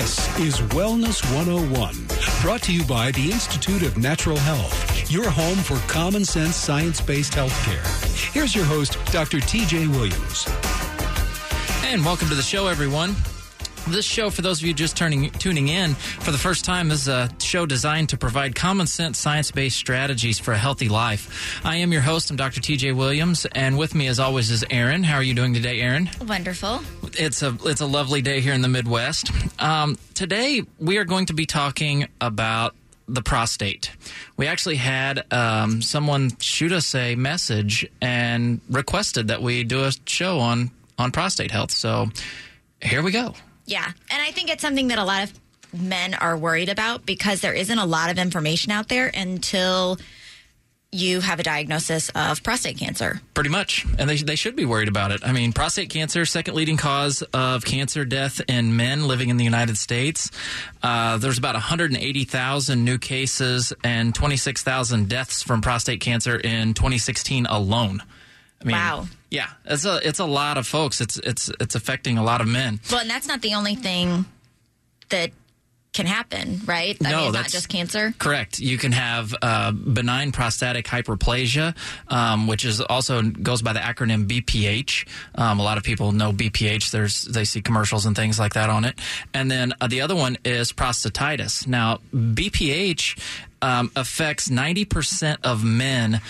This is Wellness 101, brought to you by the Institute of Natural Health, your home for common sense science based healthcare. Here's your host, Dr. TJ Williams. And welcome to the show, everyone. This show, for those of you just turning tuning in for the first time, is a show designed to provide common sense, science based strategies for a healthy life. I am your host. I'm Dr. TJ Williams, and with me, as always, is Erin. How are you doing today, Erin? Wonderful. It's a it's a lovely day here in the Midwest. Um, today, we are going to be talking about the prostate. We actually had um, someone shoot us a message and requested that we do a show on on prostate health. So here we go. Yeah. And I think it's something that a lot of men are worried about because there isn't a lot of information out there until you have a diagnosis of prostate cancer. Pretty much. And they, they should be worried about it. I mean, prostate cancer, second leading cause of cancer death in men living in the United States. Uh, there's about 180,000 new cases and 26,000 deaths from prostate cancer in 2016 alone. I mean, Wow. Yeah, it's a it's a lot of folks. It's it's it's affecting a lot of men. Well, and that's not the only thing that can happen, right? I No, mean, it's not that's- just cancer. Correct. You can have uh, benign prostatic hyperplasia, um, which is also goes by the acronym BPH. Um, a lot of people know BPH. There's they see commercials and things like that on it. And then uh, the other one is prostatitis. Now BPH um, affects ninety percent of men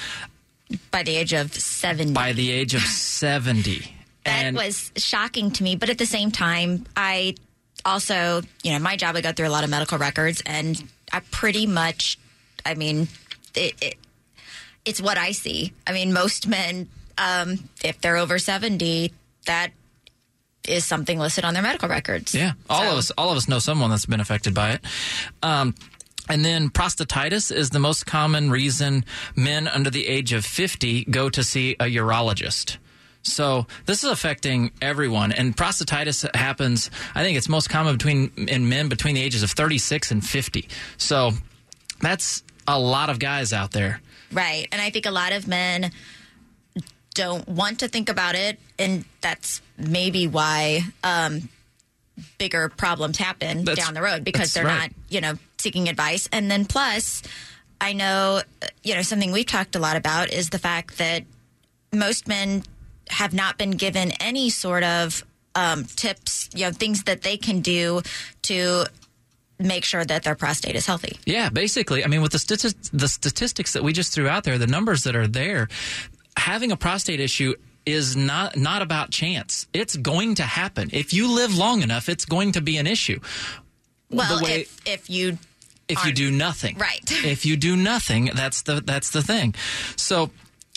By the age of 70. by the age of seventy. that and was shocking to me. But at the same time, I also, you know, my job, I go through a lot of medical records and I pretty much, I mean, it, it, it's what I see. I mean, most men, um, if they're over 70, that is something listed on their medical records. Yeah, all So- of us, all of us know someone that's been affected by it. Um, and then prostatitis is the most common reason men under the age of 50 go to see a urologist. So this is affecting everyone, and prostatitis happens. I think it's most common between in men between the ages of 36 and 50. So that's a lot of guys out there. Right. And I think a lot of men don't want to think about it. And that's maybe why um, bigger problems happen That's- down the road because they're right. not, you know, seeking advice. And then plus, I know, you know, something we've talked a lot about is the fact that most men have not been given any sort of um, tips, you know, things that they can do to make sure that their prostate is healthy. Yeah, basically. I mean, with the, stati- the statistics that we just threw out there, the numbers that are there, having a prostate issue is not not about chance. It's going to happen. If you live long enough, it's going to be an issue. Well, way, if, if you if you do nothing, Right. If you do nothing, that's the that's the thing. So.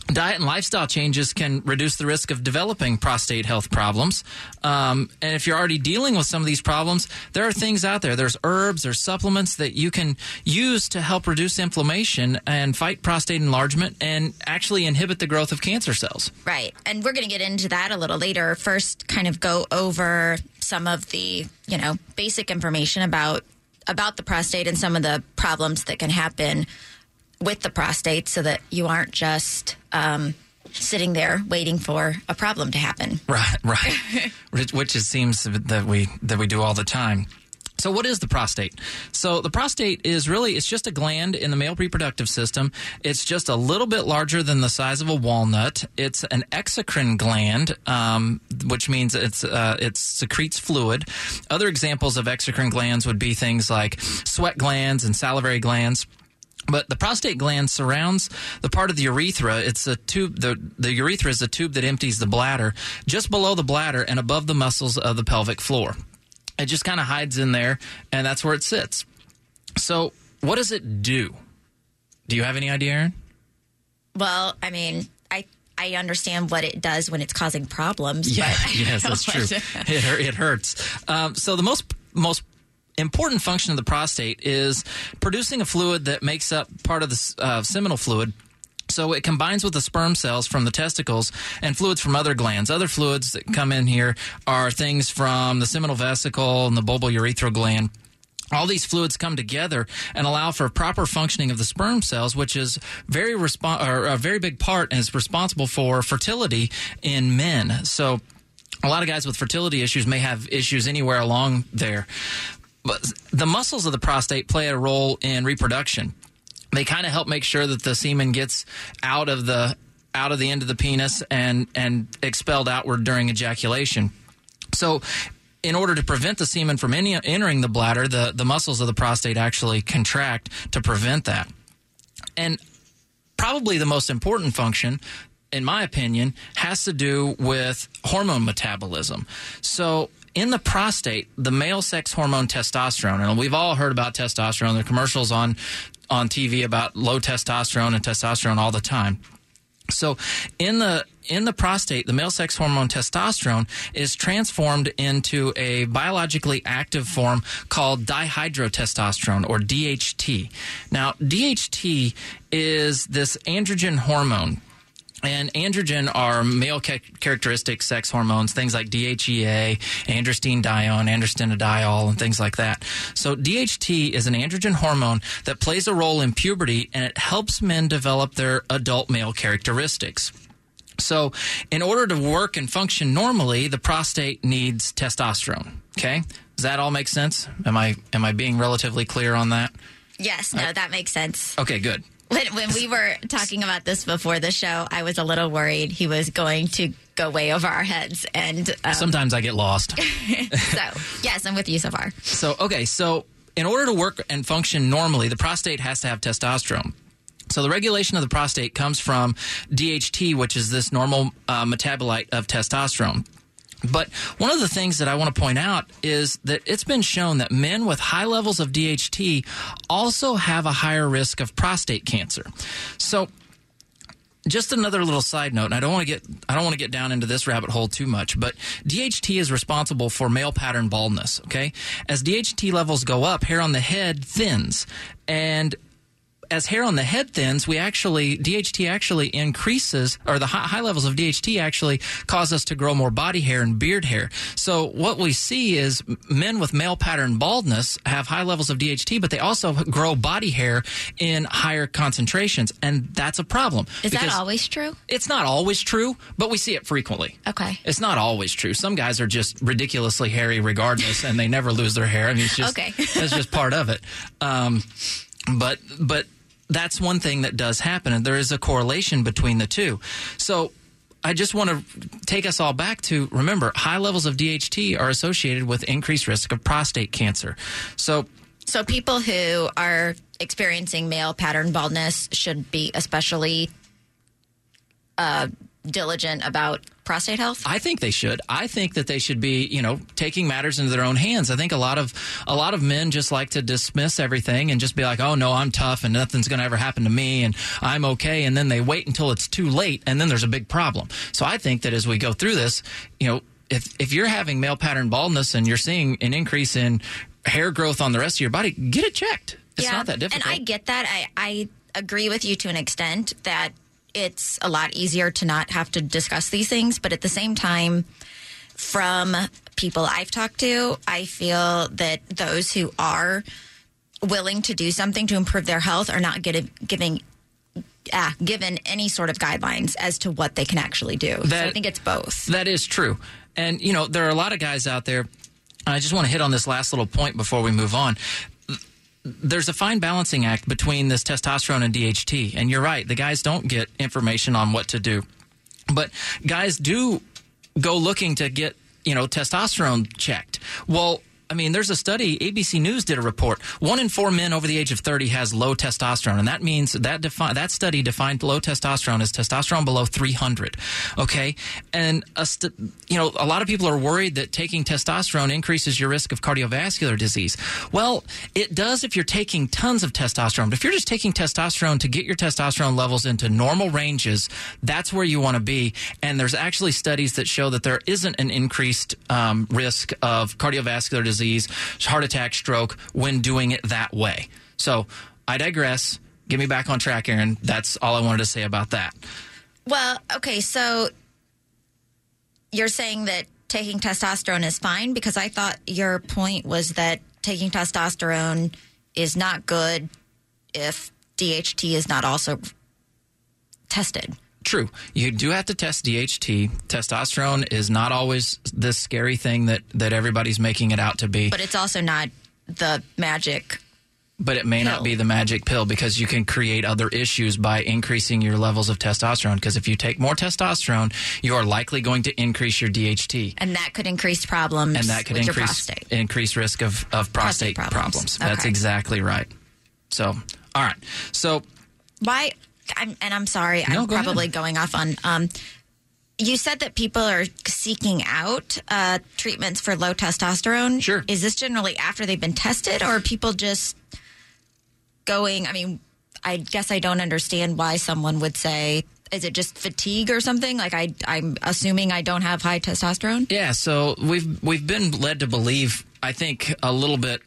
Diet and lifestyle changes can reduce the risk of developing prostate health problems. Um, and if you're already dealing with some of these problems, there are things out there. There's herbs, there's supplements that you can use to help reduce inflammation and fight prostate enlargement and actually inhibit the growth of cancer cells. Right. And we're going to get into that a little later. First, kind of go over some of the, you know, basic information about about the prostate and some of the problems that can happen with the prostate so that you aren't just um, sitting there waiting for a problem to happen. Right, right. which, it seems that we that we do all the time. So what is the prostate? So the prostate is really it's just a gland in the male reproductive system. It's just a little bit larger than the size of a walnut. It's an exocrine gland, um, which means it's uh, it secretes fluid. Other examples of exocrine glands would be things like sweat glands and salivary glands. But the prostate gland surrounds the part of the urethra. It's a tube. The, the urethra is a tube that empties the bladder just below the bladder and above the muscles of the pelvic floor. It just kind of hides in there, and that's where it sits. So, what does it do? Do you have any idea, Erin? Well, I mean, I I understand what it does when it's causing problems. Yeah, but yes, that's true. It, it hurts. Um, so the most most important function of the prostate is producing a fluid that makes up part of the uh, seminal fluid. So it combines with the sperm cells from the testicles and fluids from other glands. Other fluids that come in here are things from the seminal vesicle and the bulbourethral gland. All these fluids come together and allow for proper functioning of the sperm cells, which is very respon or a very big part and is responsible for fertility in men. So, a lot of guys with fertility issues may have issues anywhere along there. but the muscles of the prostate play a role in reproduction. They kind of help make sure that the semen gets out of the out of the end of the penis and and expelled outward during ejaculation. So in order to prevent the semen from any, entering the bladder, the, the muscles of the prostate actually contract to prevent that. And probably the most important function, in my opinion, has to do with hormone metabolism. So, in the prostate, the male sex hormone testosterone, and we've all heard about testosterone. There are commercials on on TV about low testosterone and testosterone all the time. So in the in the prostate, the male sex hormone testosterone is transformed into a biologically active form called dihydrotestosterone or DHT. Now, DHT is this androgen hormone and androgen are male ca- characteristic sex hormones, things like DHEA, androstenedione, androstenediol, and things like that. So DHT is an androgen hormone that plays a role in puberty and it helps men develop their adult male characteristics. So, in order to work and function normally, the prostate needs testosterone. Okay, does that all make sense? Am I am I being relatively clear on that? Yes, no, that makes sense. Okay, good. When, when we were talking about this before the show, I was a little worried he was going to go way over our heads. And um, sometimes I get lost. so, yes, I'm with you so far. So, okay, so in order to work and function normally, the prostate has to have testosterone. So the regulation of the prostate comes from DHT, which is this normal uh, metabolite of testosterone. But one of the things that I want to point out is that it's been shown that men with high levels of DHT also have a higher risk of prostate cancer. So just another little side note, and I don't want to get I don't want to get down into this rabbit hole too much, but DHT is responsible for male pattern baldness. Okay, as DHT levels go up, hair on the head thins, and as hair on the head thins, we actually DHT actually increases, or the high, high, levels of DHT actually cause us to grow more body hair and beard hair. So what we see is men with male pattern baldness have high levels of DHT, but they also grow body hair in higher concentrations, and that's a problem. Is that always true? It's not always true, but we see it frequently. Okay. It's not always true. Some guys are just ridiculously hairy regardless, and they never lose their hair. I mean, it's just okay. that's just part of it. Um, but but that's one thing that does happen, and there is a correlation between the two. So I just want to take us all back to remember high levels of DHT are associated with increased risk of prostate cancer. So so people who are experiencing male pattern baldness should be especially uh, diligent about prostate health? I think they should. I think that they should be, you know, taking matters into their own hands. I think a lot of a lot of men just like to dismiss everything and just be like, "Oh no, I'm tough and nothing's going to ever happen to me and I'm okay." And then they wait until it's too late and then there's a big problem. So I think that as we go through this, you know, if if you're having male pattern baldness and you're seeing an increase in hair growth on the rest of your body, get it checked. It's yeah, not that difficult. And I get that. I I agree with you to an extent that it's a lot easier to not have to discuss these things. But at the same time, from people I've talked to, I feel that those who are willing to do something to improve their health are not getting, giving uh, given any sort of guidelines as to what they can actually do. That, so I think it's both. That is true. And, you know, there are a lot of guys out there. I just want to hit on this last little point before we move on there's a fine balancing act between this testosterone and DHT. And you're right, the guys don't get information on what to do. But guys do go looking to get, you know, testosterone checked. Well, I mean, there's a study. ABC News did a report. One in four men over the age of 30 has low testosterone, and that means that defi- that study defined low testosterone as testosterone below 300. Okay, and st- you know, a lot of people are worried that taking testosterone increases your risk of cardiovascular disease. Well, it does if you're taking tons of testosterone. But if you're just taking testosterone to get your testosterone levels into normal ranges, that's where you want to be. And there's actually studies that show that there isn't an increased um, risk of cardiovascular disease disease, heart attack, stroke when doing it that way. So I digress. Get me back on track, Erin. That's all I wanted to say about that. Well, okay, so you're saying that taking testosterone is fine because I thought your point was that taking testosterone is not good if DHT is not also tested. True. You do have to test DHT. Testosterone is not always this scary thing that, that everybody's making it out to be. But it's also not the magic. But it may Pill. not be the magic pill because you can create other issues by increasing your levels of testosterone. Because if you take more testosterone, you are likely going to increase your DHT. And that could increase problems and that could increase increase risk of, of prostate, Prostate problems. problems. That's exactly right. So, all right. So, Why? I'm, and I'm sorry, No, I'm go ahead. probably going off on. Um, you said that people are seeking out uh, treatments for low testosterone. Sure. Is this generally after they've been tested, or are people just going? I mean, I guess I don't understand why someone would say. Is it just fatigue or something? Like I, I'm assuming I don't have high testosterone. yeah, so we've we've been led to believe, I think, a little bit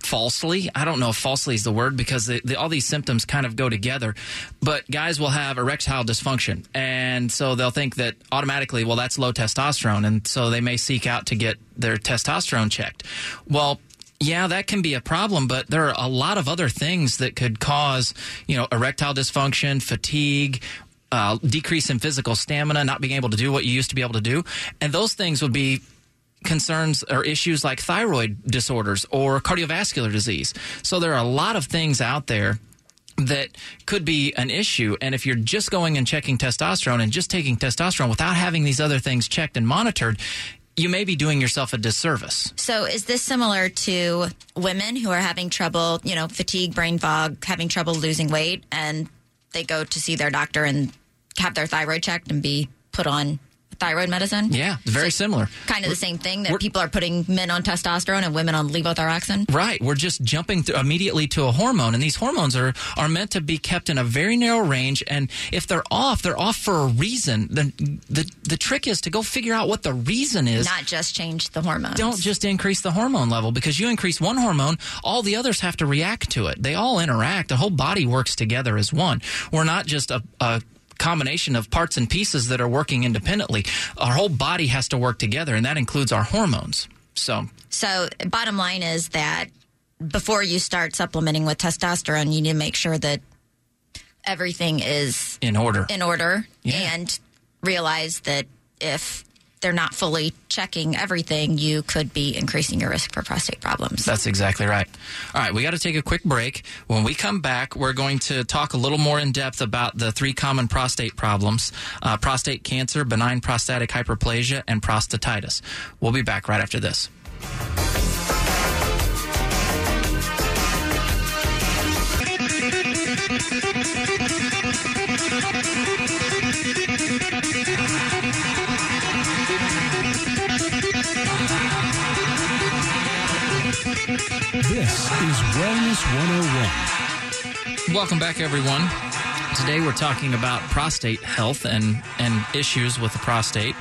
falsely. I don't know if falsely is the word because all these symptoms kind of go together. But guys will have erectile dysfunction, and so they'll think that automatically, well, that's low testosterone, and so they may seek out to get their testosterone checked. Well. Yeah, that can be a problem, but there are a lot of other things that could cause, you know, erectile dysfunction, fatigue, uh, decrease in physical stamina, not being able to do what you used to be able to do. And those things would be concerns or issues like thyroid disorders or cardiovascular disease. So there are a lot of things out there that could be an issue. And if you're just going and checking testosterone and just taking testosterone without having these other things checked and monitored, you may be doing yourself a disservice. So is this similar to women who are having trouble, you know, fatigue, brain fog, having trouble losing weight, and they go to see their doctor and have their thyroid checked and be put on thyroid medicine? Yeah, very similar. Kind of the same thing that people are putting men on testosterone and women on levothyroxine. Right. We're just jumping immediately to a hormone, and these hormones are, are meant to be kept in a very narrow range. And if they're off, they're off for a reason. The, the, the trick is to go figure out what the reason is. Not just change the hormone. Don't just increase the hormone level because you increase one hormone, all the others have to react to it. They all interact. The whole body works together as one. We're not just a, a combination of parts and pieces that are working independently. Our whole body has to work together, and that includes our hormones. So, So, bottom line is that before you start supplementing with testosterone, you need to make sure that everything is in order. in order Yeah. and realize that if they're not fully checking everything, you could be increasing your risk for prostate problems. That's exactly right. All right, we got to take a quick break. When we come back, we're going to talk a little more in depth about the three common prostate problems uh, prostate cancer, benign prostatic hyperplasia, and prostatitis. We'll be back right after this. This is Wellness 101. Welcome back, everyone. Today we're talking about prostate health and, and issues with the prostate.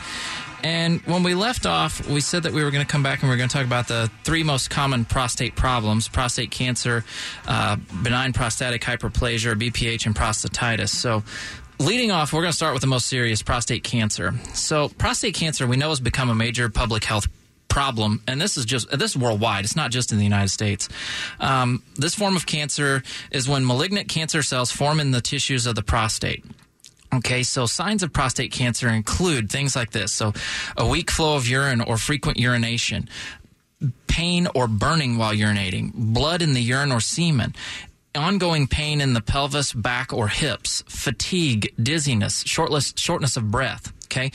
And when we left off, we said that we were going to come back and we are going to talk about the three most common prostate problems prostate cancer, uh, benign prostatic hyperplasia, BPH, and prostatitis. So, leading off, we're going to start with the most serious prostate cancer. So, prostate cancer, we know, has become a major public health problem, and this is just this is worldwide. It's not just in the United States. Um, this form of cancer is when malignant cancer cells form in the tissues of the prostate. Okay, so signs of prostate cancer include things like this: so a weak flow of urine or frequent urination, pain or burning while urinating, blood in the urine or semen, ongoing pain in the pelvis, back, or hips, fatigue, dizziness, shortness, shortness of breath. Okay.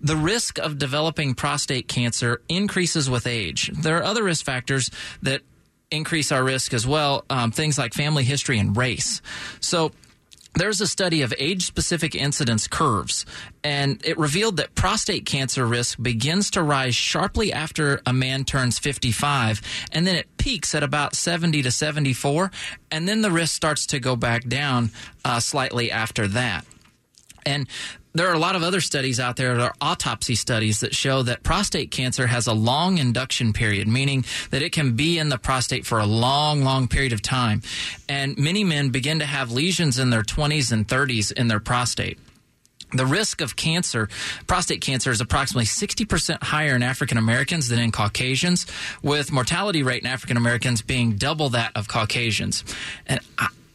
The risk of developing prostate cancer increases with age. There are other risk factors that increase our risk as well, um, things like family history and race. So, there's a study of age specific incidence curves, and it revealed that prostate cancer risk begins to rise sharply after a man turns 55, and then it peaks at about 70 to 74, and then the risk starts to go back down uh, slightly after that. And there are a lot of other studies out there that are autopsy studies that show that prostate cancer has a long induction period, meaning that it can be in the prostate for a long, long period of time. And many men begin to have lesions in their 20s and 30s in their prostate. The risk of cancer, prostate cancer, is approximately 60% higher in African Americans than in Caucasians, with mortality rate in African Americans being double that of Caucasians. And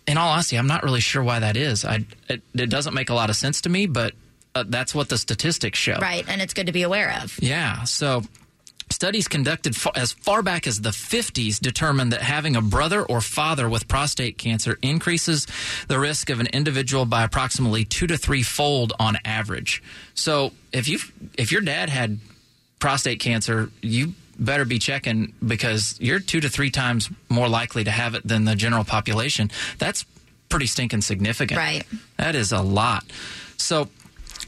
in all honesty, I'm not really sure why that is. I, it, it doesn't make a lot of sense to me, but uh, that's what the statistics show. Right, and it's good to be aware of. Yeah. So studies conducted as far back as the 50s determined that having a brother or father with prostate cancer increases the risk of an individual by approximately two to three fold on average. So if you if your dad had prostate cancer, you better be checking because you're two to three times more likely to have it than the general population. That's pretty stinking significant. Right. That is a lot. So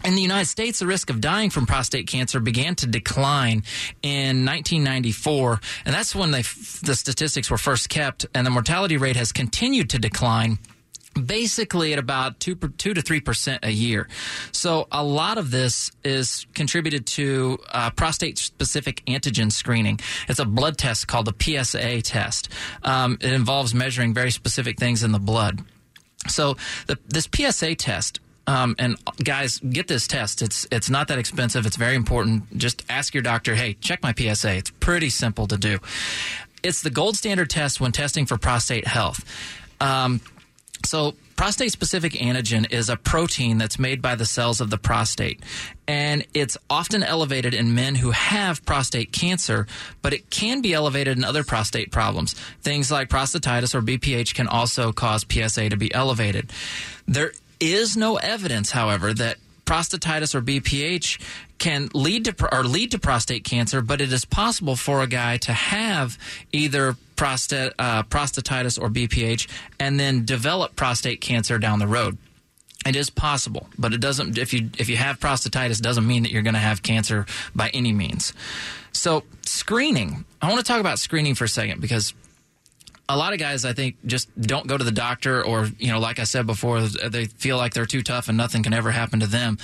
in the United States, the risk of dying from prostate cancer began to decline in 1994, and that's when they, the statistics were first kept, and the mortality rate has continued to decline basically at about two, two to three percent a year. So a lot of this is contributed to uh, prostate specific antigen screening. It's a blood test called the PSA test. Um, it involves measuring very specific things in the blood. So the, this PSA test um, and guys, get this test. It's it's not that expensive. It's very important. Just ask your doctor. Hey, check my PSA. It's pretty simple to do. It's the gold standard test when testing for prostate health. Um, so, prostate specific antigen is a protein that's made by the cells of the prostate. And it's often elevated in men who have prostate cancer, but it can be elevated in other prostate problems. Things like prostatitis or BPH can also cause PSA to be elevated. There is no evidence, however, that prostatitis or BPH can lead to or lead to prostate cancer, but it is possible for a guy to have either prostate uh, prostatitis or BPH and then develop prostate cancer down the road. It is possible, but it doesn't. If you if you have prostatitis, doesn't mean that you're going to have cancer by any means. So screening. I want to talk about screening for a second because a lot of guys, I think, just don't go to the doctor, or you know, like I said before, they feel like they're too tough and nothing can ever happen to them.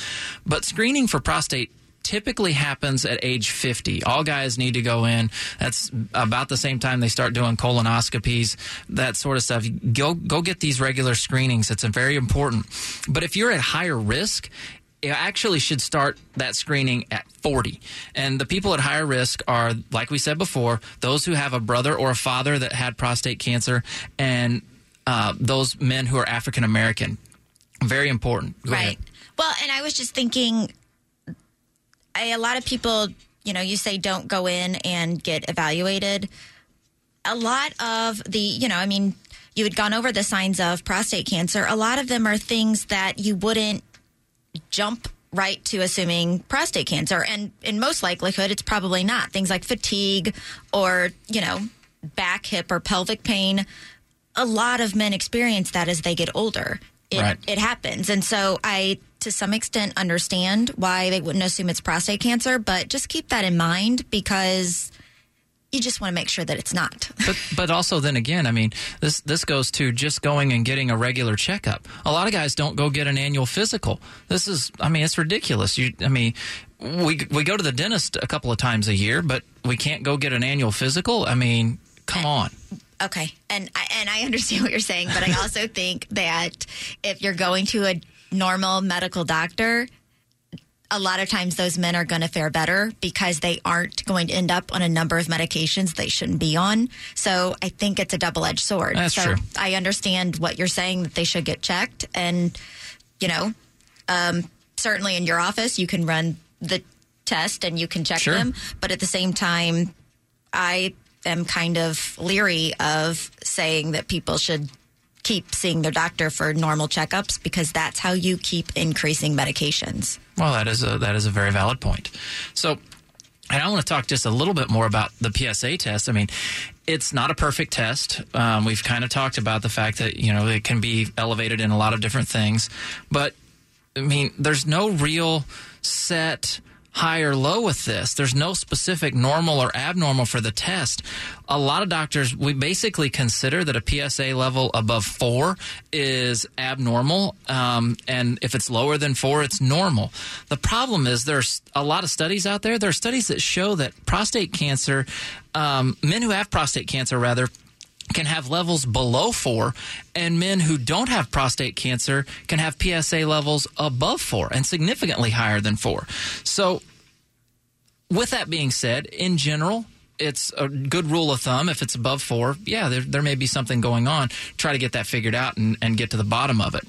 But screening for prostate typically happens at age 50. All guys need to go in. That's about the same time they start doing colonoscopies, that sort of stuff. Go go get these regular screenings. It's very important. But if you're at higher risk, you actually should start that screening at 40. And the people at higher risk are, like we said before, those who have a brother or a father that had prostate cancer and uh, those men who are African American. Very important. Go right. Ahead. Well, and I was just thinking, I, a lot of people, you know, you say don't go in and get evaluated. A lot of the, you know, I mean, you had gone over the signs of prostate cancer. A lot of them are things that you wouldn't jump right to assuming prostate cancer. And in most likelihood, it's probably not. Things like fatigue or, you know, back, hip, or pelvic pain. A lot of men experience that as they get older. It, right. it happens. And so I, to some extent, understand why they wouldn't assume it's prostate cancer, but just keep that in mind because you just want to make sure that it's not. but but also then again, I mean, this this goes to just going and getting a regular checkup. A lot of guys don't go get an annual physical. This is I mean, it's ridiculous. You I mean, we we go to the dentist a couple of times a year, but we can't go get an annual physical. I mean, come on. Okay. And I, and I understand what you're saying, but I also think that if you're going to a normal medical doctor, a lot of times those men are going to fare better because they aren't going to end up on a number of medications they shouldn't be on. So I think it's a double edged sword. That's so true. I understand what you're saying that they should get checked. And, you know, um, certainly in your office, you can run the test and you can check sure. them. But at the same time, I am kind of leery of saying that people should keep seeing their doctor for normal checkups because that's how you keep increasing medications. Well, that is a that is a very valid point. So, and I want to talk just a little bit more about the PSA test. I mean, it's not a perfect test. Um, we've kind of talked about the fact that you know it can be elevated in a lot of different things, but I mean, there's no real set high or low with this. There's no specific normal or abnormal for the test. A lot of doctors, we basically consider that a PSA level above four is abnormal. Um, and if it's lower than four, it's normal. The problem is there's a lot of studies out there. There are studies that show that prostate cancer, um, men who have prostate cancer rather, can have levels below four, and men who don't have prostate cancer can have PSA levels above four and significantly higher than four. So, with that being said, in general, it's a good rule of thumb. If it's above four, yeah, there, there may be something going on. Try to get that figured out and, and get to the bottom of it.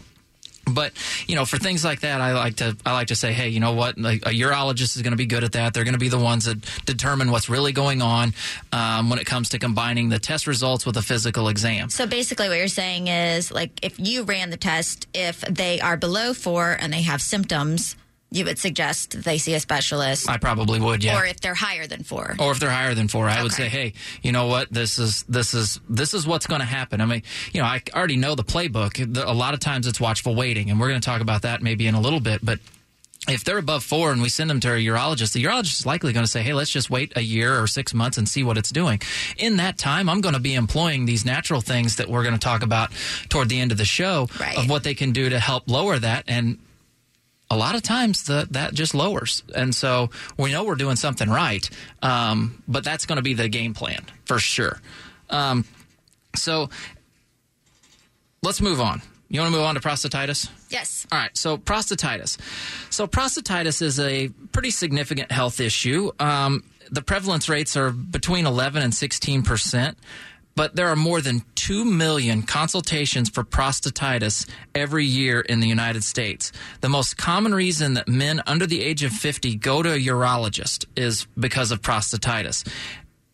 But you know, for things like that, I like to I like to say, hey, you know what? A urologist is going to be good at that. They're going to be the ones that determine what's really going on um, when it comes to combining the test results with a physical exam. So basically, what you're saying is, like, if you ran the test, if they are below four and they have symptoms, you would suggest they see a specialist. I probably would, yeah. Or if they're higher than four. Or if they're higher than four, I would say, hey, you know what? This is this is this is what's going to happen. I mean, you know, I already know the playbook. A lot of times it's watchful waiting, and we're going to talk about that maybe in a little bit, but. If they're above four and we send them to a urologist, the urologist is likely going to say, Hey, let's just wait a year or six months and see what it's doing. In that time, I'm going to be employing these natural things that we're going to talk about toward the end of the show Right. of what they can do to help lower that. And a lot of times the, that just lowers. And so we know we're doing something right, um, but that's going to be the game plan for sure. Um, so let's move on. You want to move on to prostatitis? Yes. All right, so prostatitis. So prostatitis is a pretty significant health issue. Um, the prevalence rates are between 11 and 16 percent, but there are more than 2 million consultations for prostatitis every year in the United States. The most common reason that men under the age of 50 go to a urologist is because of prostatitis.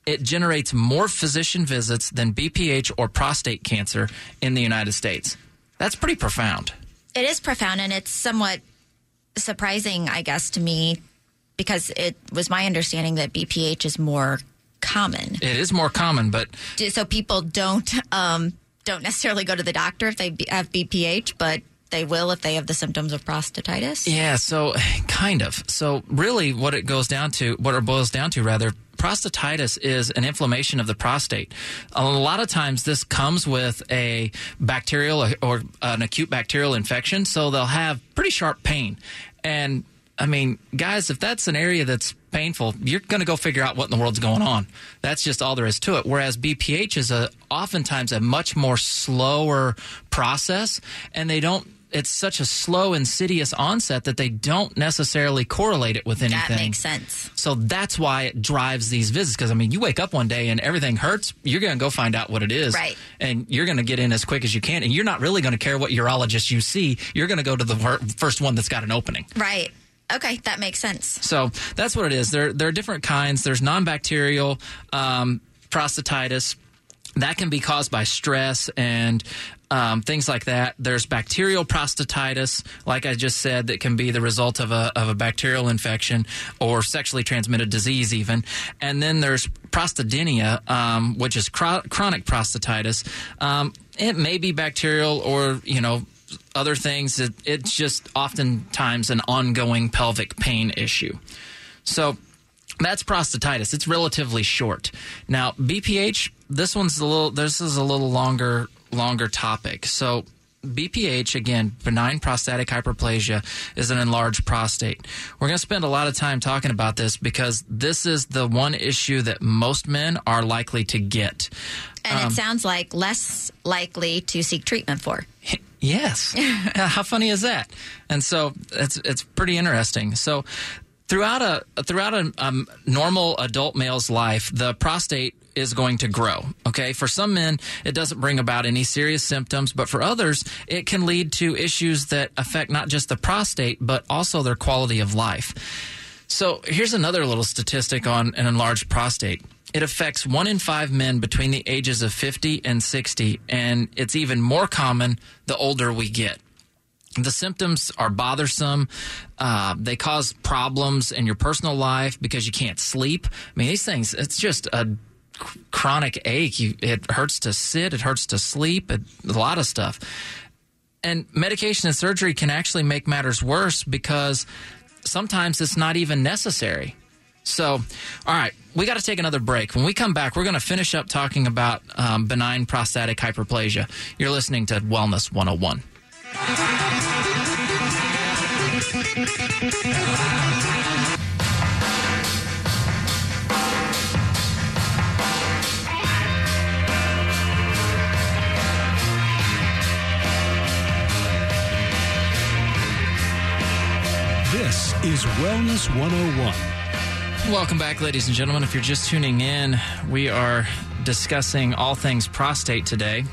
It generates more physician visits than BPH or prostate cancer in the United States. That's pretty profound. It is profound and it's somewhat surprising, I guess, to me because it was my understanding that BPH is more common. It is more common, but So people don't um, don't necessarily go to the doctor if they have BPH, but they will if they have the symptoms of prostatitis. yeah, so kind of. So really what it goes down to, what it boils down to rather, prostatitis is an inflammation of the prostate. A lot of times this comes with a bacterial or, or an acute bacterial infection, so they'll have pretty sharp pain. And I mean, guys, if that's an area that's painful, you're going to go figure out what in the world's going on. That's just all there is to it. Whereas BPH is a oftentimes a much more slower process, and they don't. It's such a slow, insidious onset that they don't necessarily correlate it with anything. That makes sense. So that's why it drives these visits. Because I mean, you wake up one day and everything hurts. You're going to go find out what it is, Right. And you're going to get in as quick as you can, and you're not really going to care what urologist you see. You're going to go to the fir- first one that's got an opening. Right. Okay, that makes sense. So that's what it is. There, there are different kinds. There's non-bacterial um, prostatitis that can be caused by stress and um, things like that. There's bacterial prostatitis, like I just said, that can be the result of a of a bacterial infection or sexually transmitted disease, even. And then there's prostadynia, um, which is chro- chronic prostatitis. Um, it may be bacterial or you know other things. It, it's just oftentimes an ongoing pelvic pain issue. So that's prostatitis. It's relatively short. Now BPH, this one's a little. This is a little longer longer topic. So. BPH, again, benign prostatic hyperplasia, is an enlarged prostate. We're going to spend a lot of time talking about this because this is the one issue that most men are likely to get. And Um, it sounds like less likely to seek treatment for. Yes. How funny is that? And so it's it's pretty interesting. So throughout a throughout a um, normal adult male's life, the prostate is going to grow. Okay, for some men, it doesn't bring about any serious symptoms, but for others, it can lead to issues that affect not just the prostate but also their quality of life. So here's another little statistic on an enlarged prostate. It affects one in five men between the ages of 50 and 60, and it's even more common the older we get. The symptoms are bothersome. Uh, they cause problems in your personal life because you can't sleep. I mean, these things, it's just a chronic ache. You, it hurts to sit, it hurts to sleep, it, a lot of stuff. And medication and surgery can actually make matters worse because sometimes it's not even necessary. So, all right, we got to take another break. When we come back, we're going to finish up talking about um, benign prostatic hyperplasia. You're listening to Wellness 101. This is Wellness 101. Welcome back, ladies and gentlemen. If you're just tuning in, we are discussing all things prostate today.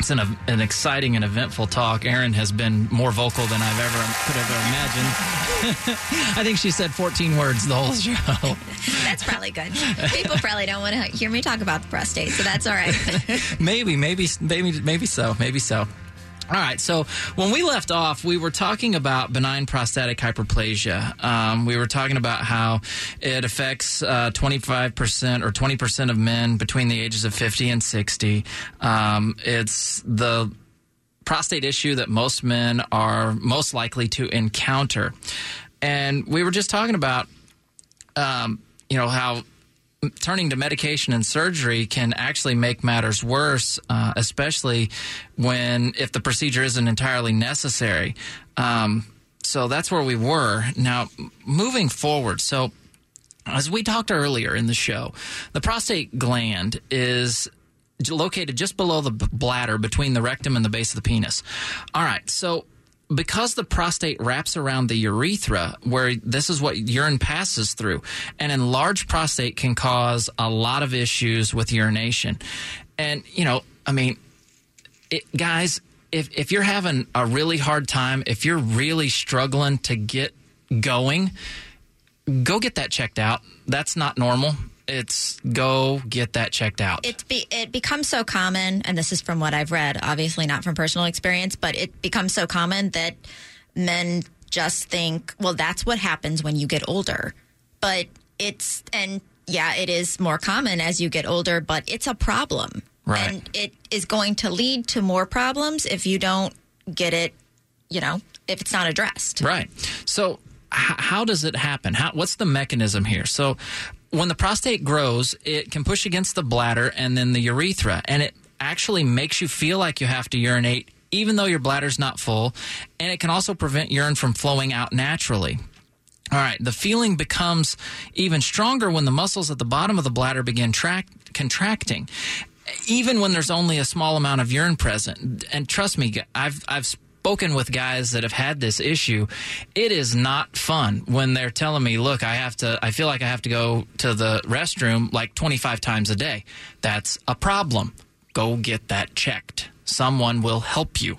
It's an, an exciting and eventful talk. Erin has been more vocal than I've ever could have imagined. I think she said 14 words the whole show. That's probably good. People probably don't want to hear me talk about the prostate, so that's all right. maybe, maybe, maybe, maybe so. Maybe so. All right. So when we left off, we were talking about benign prostatic hyperplasia. Um, we were talking about how it affects uh, 25% or 20% of men between the ages of 50 and 60. Um, it's the prostate issue that most men are most likely to encounter. And we were just talking about, um, you know, how turning to medication and surgery can actually make matters worse, uh, especially when if the procedure isn't entirely necessary. Um, so that's where we were. Now, moving forward, so as we talked earlier in the show, the prostate gland is located just below the bladder between the rectum and the base of the penis. All right, so because the prostate wraps around the urethra, where this is what urine passes through, an enlarged prostate can cause a lot of issues with urination. And, you know, I mean, it, guys, if, if you're having a really hard time, if you're really struggling to get going, go get that checked out. That's not normal it's go get that checked out. It be, it becomes so common, and this is from what I've read, obviously not from personal experience, but it becomes so common that men just think, well, that's what happens when you get older. But it's and yeah, it is more common as you get older, but it's a problem, right. and it is going to lead to more problems if you don't get it. You know, if it's not addressed. Right. So how does it happen? How, what's the mechanism here? So, when the prostate grows, it can push against the bladder and then the urethra, and it actually makes you feel like you have to urinate even though your bladder's not full, and it can also prevent urine from flowing out naturally. All right, the feeling becomes even stronger when the muscles at the bottom of the bladder begin tract- contracting, even when there's only a small amount of urine present. And trust me, I've I've spoken with guys that have had this issue. It is not fun when they're telling me, look, I have to, I feel like I have to go to the restroom like 25 times a day. That's a problem. Go get that checked. Someone will help you.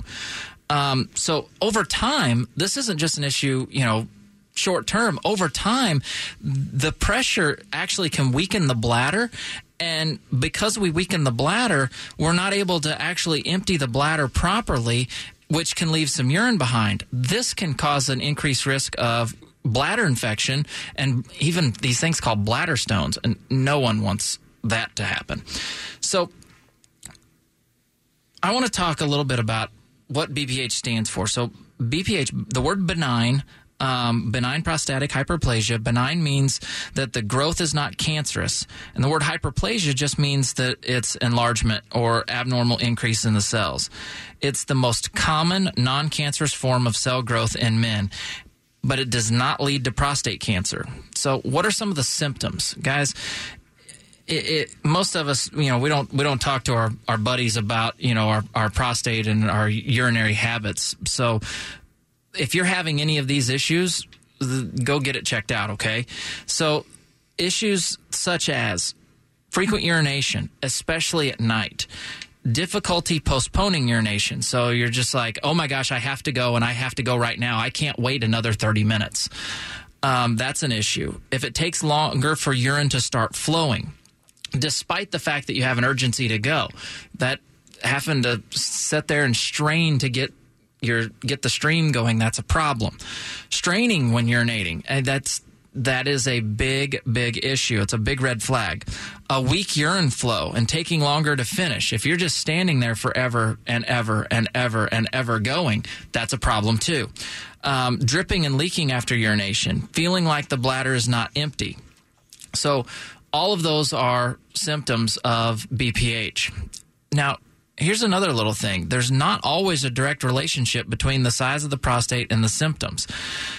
Um, so over time, this isn't just an issue, you know, short term. Over time, the pressure actually can weaken the bladder. And because we weaken the bladder, we're not able to actually empty the bladder properly which can leave some urine behind. This can cause an increased risk of bladder infection and even these things called bladder stones. And no one wants that to happen. So I want to talk a little bit about what BPH stands for. So BPH, the word benign um, benign prostatic hyperplasia. Benign means that the growth is not cancerous. And the word hyperplasia just means that it's enlargement or abnormal increase in the cells. It's the most common non cancerous form of cell growth in men but it does not lead to prostate cancer. So, what are some of the symptoms, guys? It, it, most of us, you know, we don't we don't talk to our, our buddies about you know our, our prostate and our urinary habits. So if you're having any of these issues, go get it checked out, okay? So, issues such as frequent urination, especially at night, difficulty postponing urination. So, you're just like, oh my gosh, I have to go and I have to go right now. I can't wait another 30 minutes. Um, that's an issue. If it takes longer for urine to start flowing, despite the fact that you have an urgency to go, that having to sit there and strain to get your get the stream going, that's a problem. Straining when urinating, and that's that is a big, big issue. It's a big red flag. A weak urine flow and taking longer to finish. If you're just standing there forever and ever and ever and ever going, that's a problem too. Um, dripping and leaking after urination, feeling like the bladder is not empty. So, all of those are symptoms of BPH. Now, here's another little thing there's not always a direct relationship between the size of the prostate and the symptoms.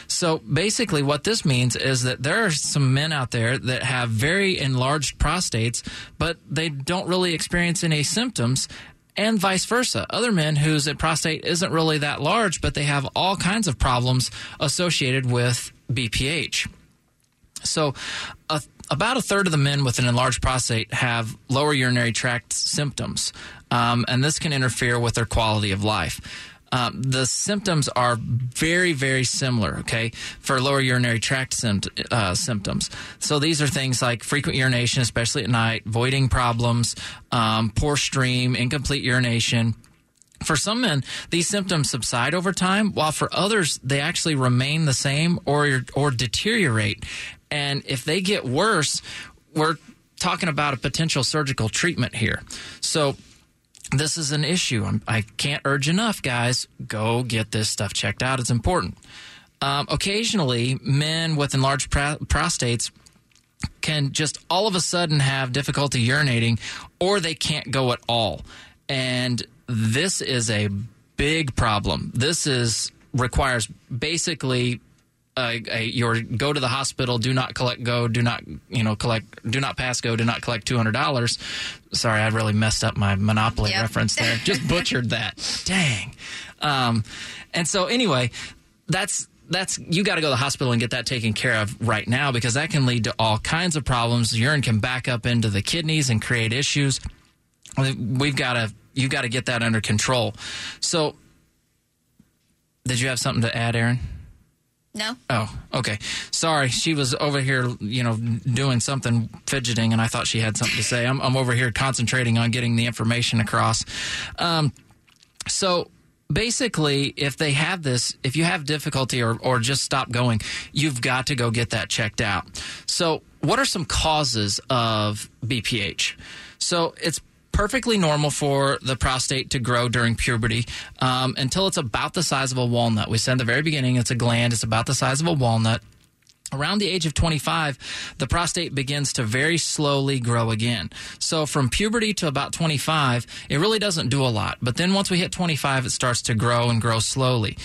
So basically, what this means is that there are some men out there that have very enlarged prostates, but they don't really experience any symptoms. And vice versa. Other men whose prostate isn't really that large, but they have all kinds of problems associated with BPH. So, a, about a third of the men with an enlarged prostate have lower urinary tract symptoms. Um, and this can interfere with their quality of life. Um, the symptoms are very, very similar, okay, for lower urinary tract sympt- uh, symptoms. So these are things like frequent urination, especially at night, voiding problems, um, poor stream, incomplete urination. For some men, these symptoms subside over time, while for others, they actually remain the same or, or deteriorate. And if they get worse, we're talking about a potential surgical treatment here. So, this is an issue. I'm, I can not urge enough, guys. Go get this stuff checked out. It's important. Um, occasionally, men with enlarged prostates can just all of a sudden have difficulty urinating, or they can't go at all. And this is a big problem. This is requires basically a, your go to the hospital, do not collect go, do not you know collect, do not pass go, do not collect two hundred dollars. Sorry, I really messed up my Monopoly yep. reference there. Just butchered that. Dang. Um, and so anyway, that's that's you got to go to the hospital and get that taken care of right now because that can lead to all kinds of problems. Urine can back up into the kidneys and create issues. We've got to you've got to get that under control. So, did you have something to add, Erin? No. Oh, okay. Sorry, she was over here, you know, doing something, fidgeting, and I thought she had something to say. I'm, I'm over here concentrating on getting the information across. Um, so basically, if they have this, if you have difficulty or, or just stop going, you've got to go get that checked out. So, what are some causes of BPH? So, it's perfectly normal for the prostate to grow during puberty um, until it's about the size of a walnut. We said at the very beginning it's a gland, it's about the size of a walnut. Around the age of 25, the prostate begins to very slowly grow again. So from puberty to about 25, it really doesn't do a lot. But then once we hit 25, it starts to grow and grow slowly.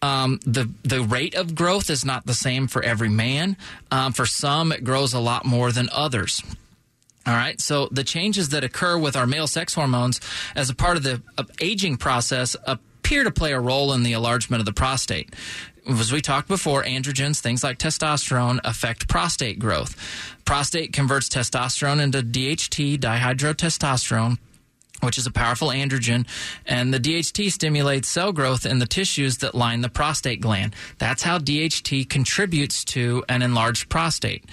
Um, the the rate of growth is not the same for every man. Um, for some, it grows a lot more than others. All right. So the changes that occur with our male sex hormones as a part of the uh, aging process appear to play a role in the enlargement of the prostate. As we talked before, androgens, things like testosterone, affect prostate growth. Prostate converts testosterone into DHT, dihydrotestosterone, which is a powerful androgen, and the DHT stimulates cell growth in the tissues that line the prostate gland. That's how DHT contributes to an enlarged prostate.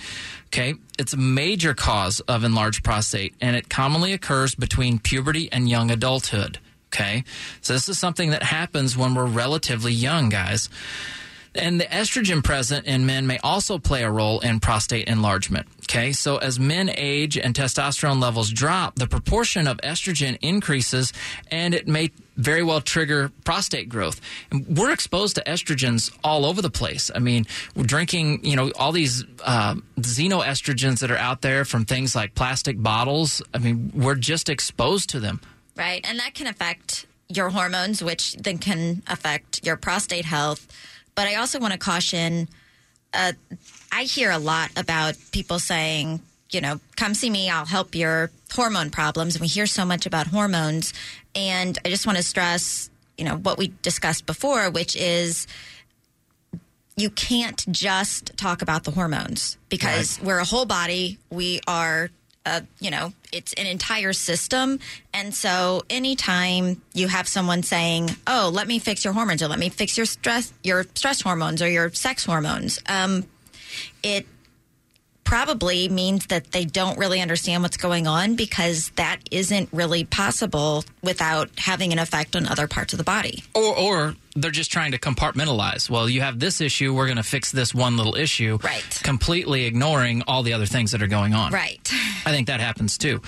Okay, it's a major cause of enlarged prostate, and it commonly occurs between puberty and young adulthood. Okay, so this is something that happens when we're relatively young, guys. And the estrogen present in men may also play a role in prostate enlargement. Okay, so as men age and testosterone levels drop, the proportion of estrogen increases and it may very well trigger prostate growth. And we're exposed to estrogens all over the place. I mean, we're drinking, you know, all these uh, xenoestrogens that are out there from things like plastic bottles. I mean, we're just exposed to them. Right. And that can affect your hormones, which then can affect your prostate health. But I also want to caution uh, I hear a lot about people saying, you know, come see me, I'll help your hormone problems. And we hear so much about hormones. And I just want to stress, you know, what we discussed before, which is you can't just talk about the hormones because right. we're a whole body. We are, uh, you know, it's an entire system. And so anytime you have someone saying, "Oh, let me fix your hormones," or "Let me fix your stress, your stress hormones, or your sex hormones," um, it probably means that they don't really understand what's going on because that isn't really possible without having an effect on other parts of the body. Or, or they're just trying to compartmentalize. Well, you have this issue, we're going to fix this one little issue. Right. Completely ignoring all the other things that are going on. Right. I think that happens too.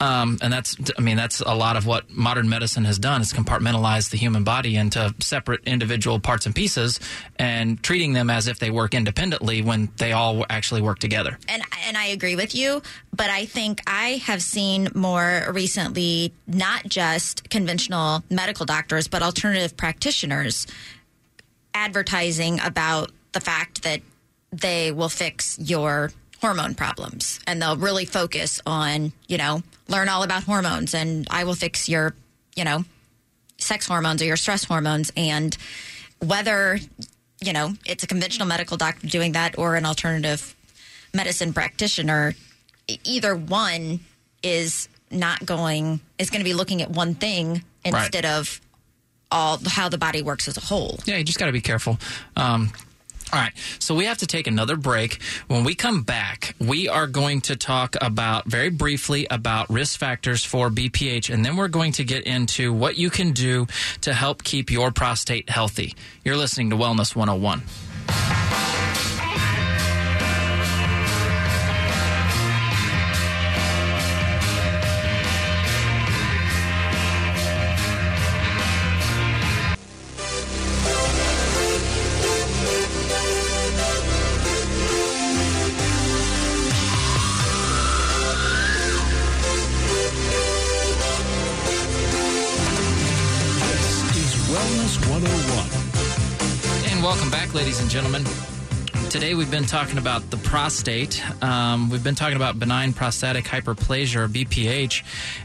Um, and that's, I mean, that's a lot of what modern medicine has done is compartmentalize the human body into separate individual parts and pieces and treating them as if they work independently when they all actually work together. And, and I agree with you, but I think I have seen more recently, not just conventional medical doctors, but alternative practitioners advertising about the fact that they will fix your hormone problems and they'll really focus on, you know, learn all about hormones and I will fix your, you know, sex hormones or your stress hormones and whether, you know, it's a conventional medical doctor doing that or an alternative medicine practitioner, either one is not going is going to be looking at one thing instead of all how the body works as a whole. Yeah, you just got to be careful. Um, all right, so we have to take another break. When we come back, we are going to talk about very briefly about risk factors for BPH, and then we're going to get into what you can do to help keep your prostate healthy. You're listening to Wellness 101. Gentlemen. Today we've been talking about the prostate. Um, we've been talking about benign prostatic hyperplasia or BPH.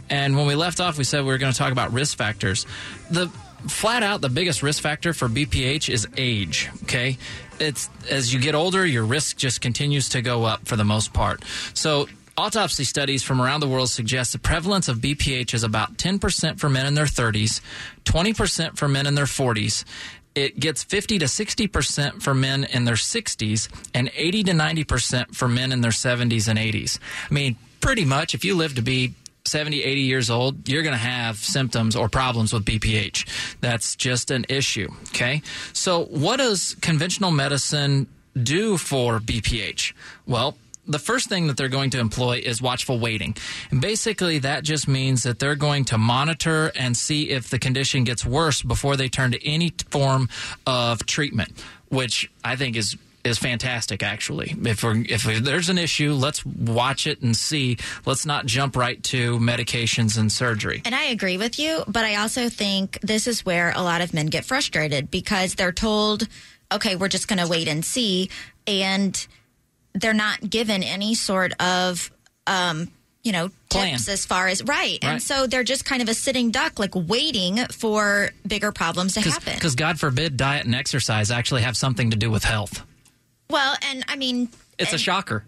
And when we left off, we said we were going to talk about risk factors. The flat out, the biggest risk factor for BPH is age. Okay. It's as you get older, your risk just continues to go up for the most part. So Autopsy studies from around the world suggest the prevalence of BPH is about 10% for men in their 30s, 20% for men in their 40s. It gets 50 to 60% for men in their 60s, and 80 to 90% for men in their 70s and 80s. I mean, pretty much if you live to be 70, 80 years old, you're going to have symptoms or problems with BPH. That's just an issue. Okay. So, what does conventional medicine do for BPH? Well, the first thing that they're going to employ is watchful waiting. And basically, that just means that they're going to monitor and see if the condition gets worse before they turn to any form of treatment, which I think is is fantastic actually if if there's an issue let's watch it and see let's not jump right to medications and surgery And I agree with you, but I also think this is where a lot of men get frustrated because they're told, okay, we're just going to wait and see. And they're not given any sort of, um, you know, Plan. tips as far as right. Right. And so they're just kind of a sitting duck, like waiting for bigger problems to happen. because god forbid diet and exercise actually have something to do with health well, and I mean, it's a shocker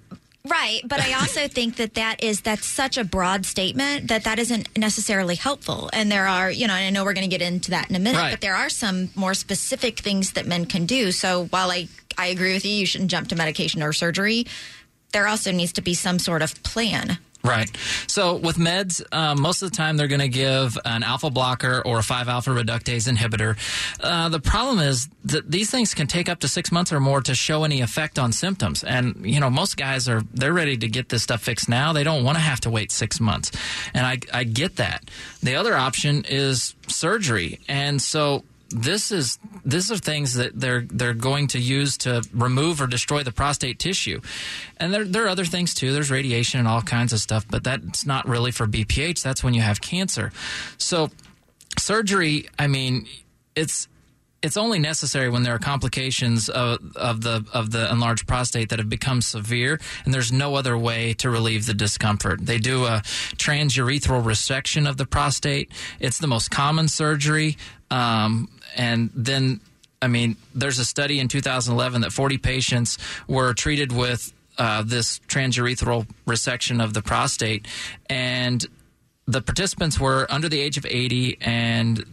Right, but I also think that that is that's such a broad statement that that isn't necessarily helpful. And there are, you know, and I know we're going to get into that in a minute, Right. but there are some more specific things that men can do. So while I I agree with you, you shouldn't jump to medication or surgery. There also needs to be some sort of plan. Right. So with meds, um, most of the time they're going to give an alpha blocker or a 5 alpha reductase inhibitor. Uh, the problem is that these things can take up to six months or more to show any effect on symptoms. And, you know, most guys are, they're ready to get this stuff fixed now. They don't want to have to wait six months. And I, I get that. The other option is surgery. And so this is these are things that they're they're going to use to remove or destroy the prostate tissue, and there there are other things too. There's radiation and all kinds of stuff, but that's not really for BPH. That's when you have cancer. So surgery, I mean, it's it's only necessary when there are complications of, of the of the enlarged prostate that have become severe, and there's no other way to relieve the discomfort. They do a transurethral resection of the prostate. It's the most common surgery, um, and then I mean, there's a study in 2011 that 40 patients were treated with uh, this transurethral resection of the prostate, and the participants were under the age of 80 and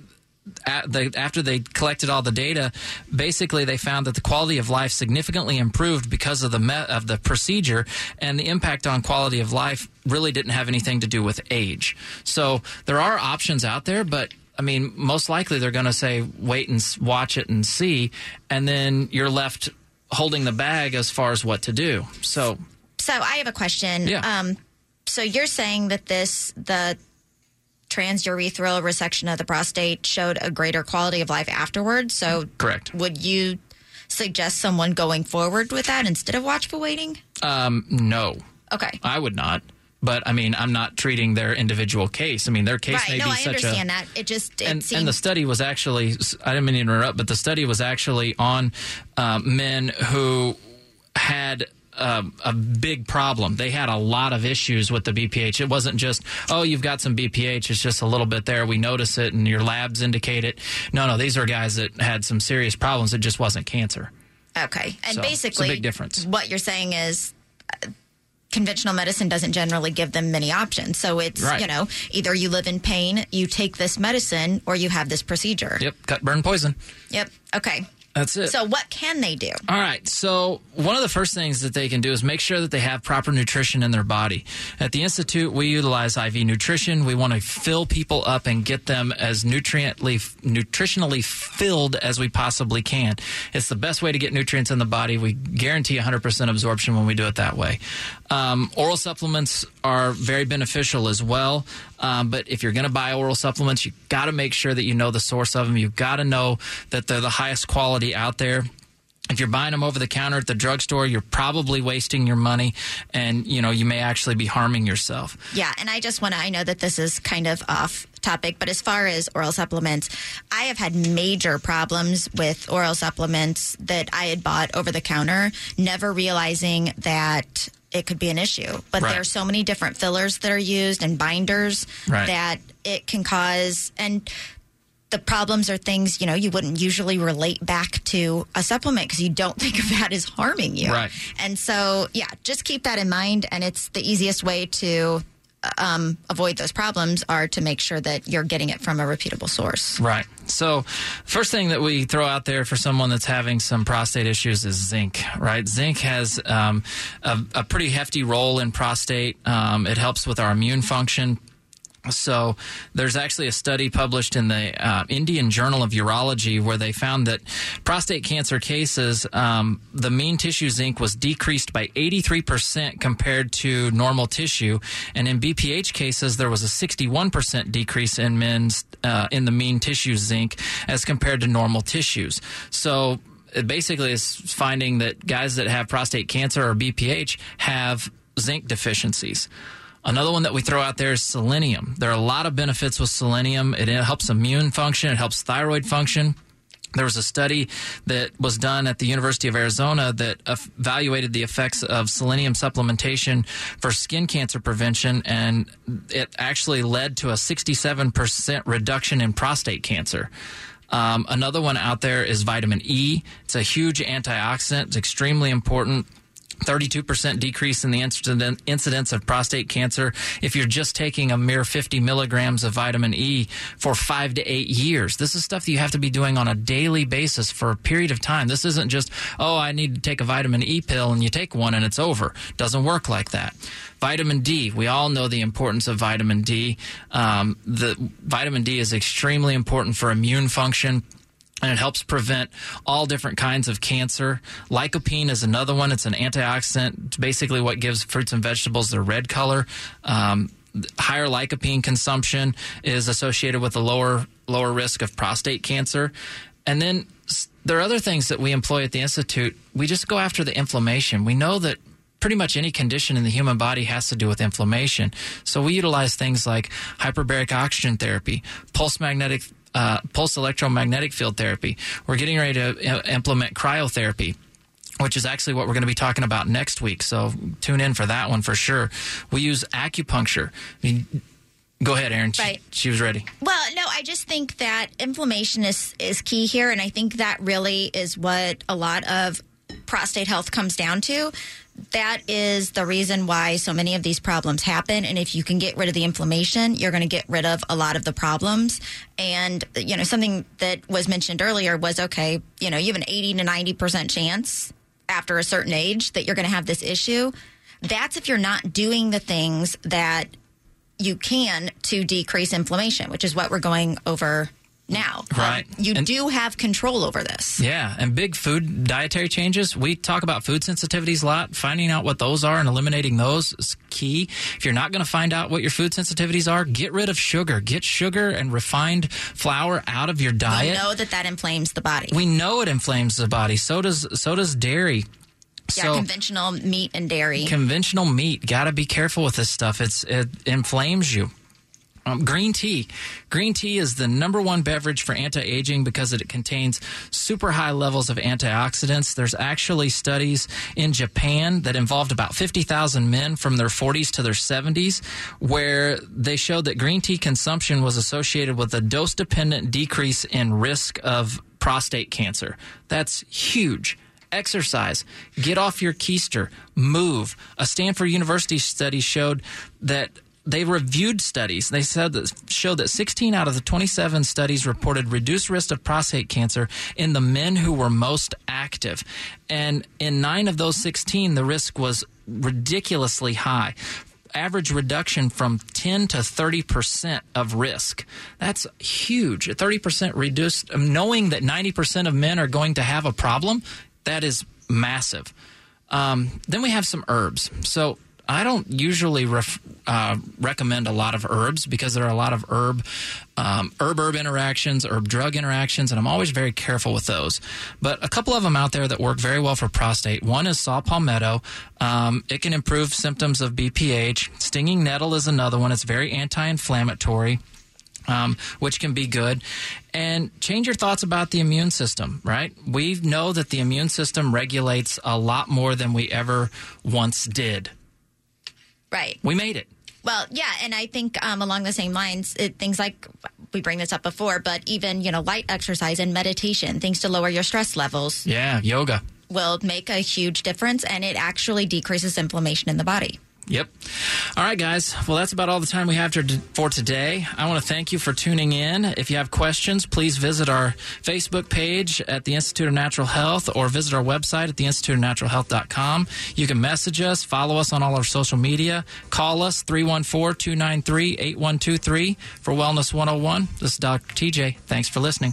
the, after they collected all the data, basically they found that the quality of life significantly improved because of the me- of the procedure, and the impact on quality of life really didn't have anything to do with age. So there are options out there, but I mean, most likely they're going to say wait and watch it and see, and then you're left holding the bag as far as what to do. So So I have a question. Yeah. Um, so you're saying that this the transurethral resection of the prostate showed a greater quality of life afterwards. So correct. would you suggest someone going forward with that instead of watchful waiting? Um, no. Okay. I would not. But I mean, I'm not treating their individual case. I mean, their case Right. may No, be I such understand a that. It just it and, seems and the study was actually I didn't mean to interrupt, but the study was actually on um, men who had. Um, a big problem. They had a lot of issues with the BPH. It wasn't just, oh, you've got some BPH. It's just a little bit there. We notice it, and your labs indicate it. No, no, these are guys that had some serious problems. It just wasn't cancer. okay. And So, a basically, big difference. What you're saying is. Conventional medicine doesn't generally give them many options. So it's, Right. you know, either you live in pain, you take this medicine, or you have this procedure. Yep, cut, burn, poison. Yep. Okay. That's it. So what can they do? All right. So, one of the first things that they can do is make sure that they have proper nutrition in their body. At the Institute, we utilize IV nutrition. We want to fill people up and get them as nutriently, nutritionally filled as we possibly can. It's the best way to get nutrients in the body. We guarantee 100% absorption when we do it that way. Um, oral supplements are very beneficial as well. Um, but if you're going to buy oral supplements, you got to make sure that you know the source of them. You've got to know that they're the highest quality out there if you're buying them over the counter at the drugstore, you're probably wasting your money and, you know, you may actually be harming yourself. Yeah, and I just want to, I know that this is kind of off topic, but as far as oral supplements, I have had major problems with oral supplements that I had bought over the counter, never realizing that it could be an issue. But Right. there are so many different fillers that are used and binders Right. that it can cause, and the problems are things you know you wouldn't usually relate back to a supplement because you don't think of that as harming you Right. and so yeah just keep that in mind and it's the easiest way to um, avoid those problems are to make sure that you're getting it from a reputable source Right. So, first thing that we throw out there for someone that's having some prostate issues is zinc, right? Zinc has um, a, a pretty hefty role in prostate. Um, it helps with our immune function. So there's actually a study published in the uh, Indian Journal of Urology where they found that prostate cancer cases, um, the mean tissue zinc was decreased by 83% compared to normal tissue, and in BPH cases there was a 61% decrease in men's uh, in the mean tissue zinc as compared to normal tissues. So it basically is finding that guys that have prostate cancer or BPH have zinc deficiencies. Another one that we throw out there is selenium. There are a lot of benefits with selenium. It helps immune function, it helps thyroid function. There was a study that was done at the University of Arizona that evaluated the effects of selenium supplementation for skin cancer prevention, and it actually led to a 67% reduction in prostate cancer. Um, another one out there is vitamin E. It's a huge antioxidant. It's extremely important. 32% decrease in the incidence of prostate cancer if you're just taking a mere 50 milligrams of vitamin E for five to eight years. This is stuff that you have to be doing on a daily basis for a period of time. This isn't just, oh, I need to take a vitamin E pill and you take one and it's over. Doesn't work like that. Vitamin D. We all know the importance of vitamin D. Um, the vitamin D is extremely important for immune function and it helps prevent all different kinds of cancer. Lycopene is another one. It's an antioxidant. It's basically what gives fruits and vegetables their red color. Um, higher lycopene consumption is associated with a lower lower risk of prostate cancer. And then there are other things that we employ at the institute. We just go after the inflammation. We know that pretty much any condition in the human body has to do with inflammation. So we utilize things like hyperbaric oxygen therapy, pulse magnetic uh, pulse electromagnetic field therapy. We're getting ready to implement cryotherapy. Which is actually what we're going to be talking about next week. So tune in for that one for sure. We use acupuncture. I mean, go ahead, Erin. She- Right. she was ready. Well, no, I just think that inflammation is is key here, and I think that really is what a lot of prostate health comes down to. That is the reason why so many of these problems happen. And if you can get rid of the inflammation, you're going to get rid of a lot of the problems. And, you know, something that was mentioned earlier was okay, you know, you have an 80 to 90% chance after a certain age that you're going to have this issue. That's if you're not doing the things that you can to decrease inflammation, which is what we're going over now. Um, Right. you And- do have control over this. Yeah, and big food dietary changes. We talk about food sensitivities a lot. Finding out what those are and eliminating those is key. If you're not going to find out what your food sensitivities are, get rid of sugar. Get sugar and refined flour out of your You diet. know that that inflames the body. we know it inflames the body. So does so does dairy. yeah, so conventional meat and dairy. conventional meat. Got to be careful with this stuff. It's it inflames you. Um, green tea. Green tea is the number one beverage for anti-aging because it contains super high levels of antioxidants. There's actually studies in Japan that involved about 50,000 men from their 40s to their 70s where they showed that green tea consumption was associated with a dose-dependent decrease in risk of prostate cancer. That's huge. Exercise. Get off your keister. Move. A Stanford University study showed that they reviewed studies. They said that showed that 16 out of the 27 studies reported reduced risk of prostate cancer in the men who were most active, and in nine of those 16, the risk was ridiculously high. Average reduction from 10 to 30 percent of risk. That's huge. 30 percent reduced. Knowing that 90 percent of men are going to have a problem, that is massive. Um, then we have some herbs. So I don't usually ref, uh, recommend a lot of herbs because there are a lot of herb um, herb herb interactions, herb drug interactions, and I'm always very careful with those. But a couple of them out there that work very well for prostate. One is saw palmetto. Um, it can improve symptoms of BPH. Stinging nettle is another one. It's very anti-inflammatory. Um, which can be good. And change your thoughts about the immune system, right? We know that the immune system regulates a lot more than we ever once did. Right. We made it. Well, yeah, and I think um, along the same lines, it, things like we bring this up before, but even you know light exercise and meditation, things to lower your stress levels. Yeah, yoga will make a huge difference, and it actually decreases inflammation in the body. Yep. All right, guys. Well, that's about all the time we have to, for today. I want to thank you for tuning in. If you have questions, please visit our Facebook page at the Institute of Natural Health or visit our website at theinstituteofnaturalhealth.com. You can message us, follow us on all our social media, call us 314 293 8123 for Wellness 101. This is Dr. TJ. Thanks for listening.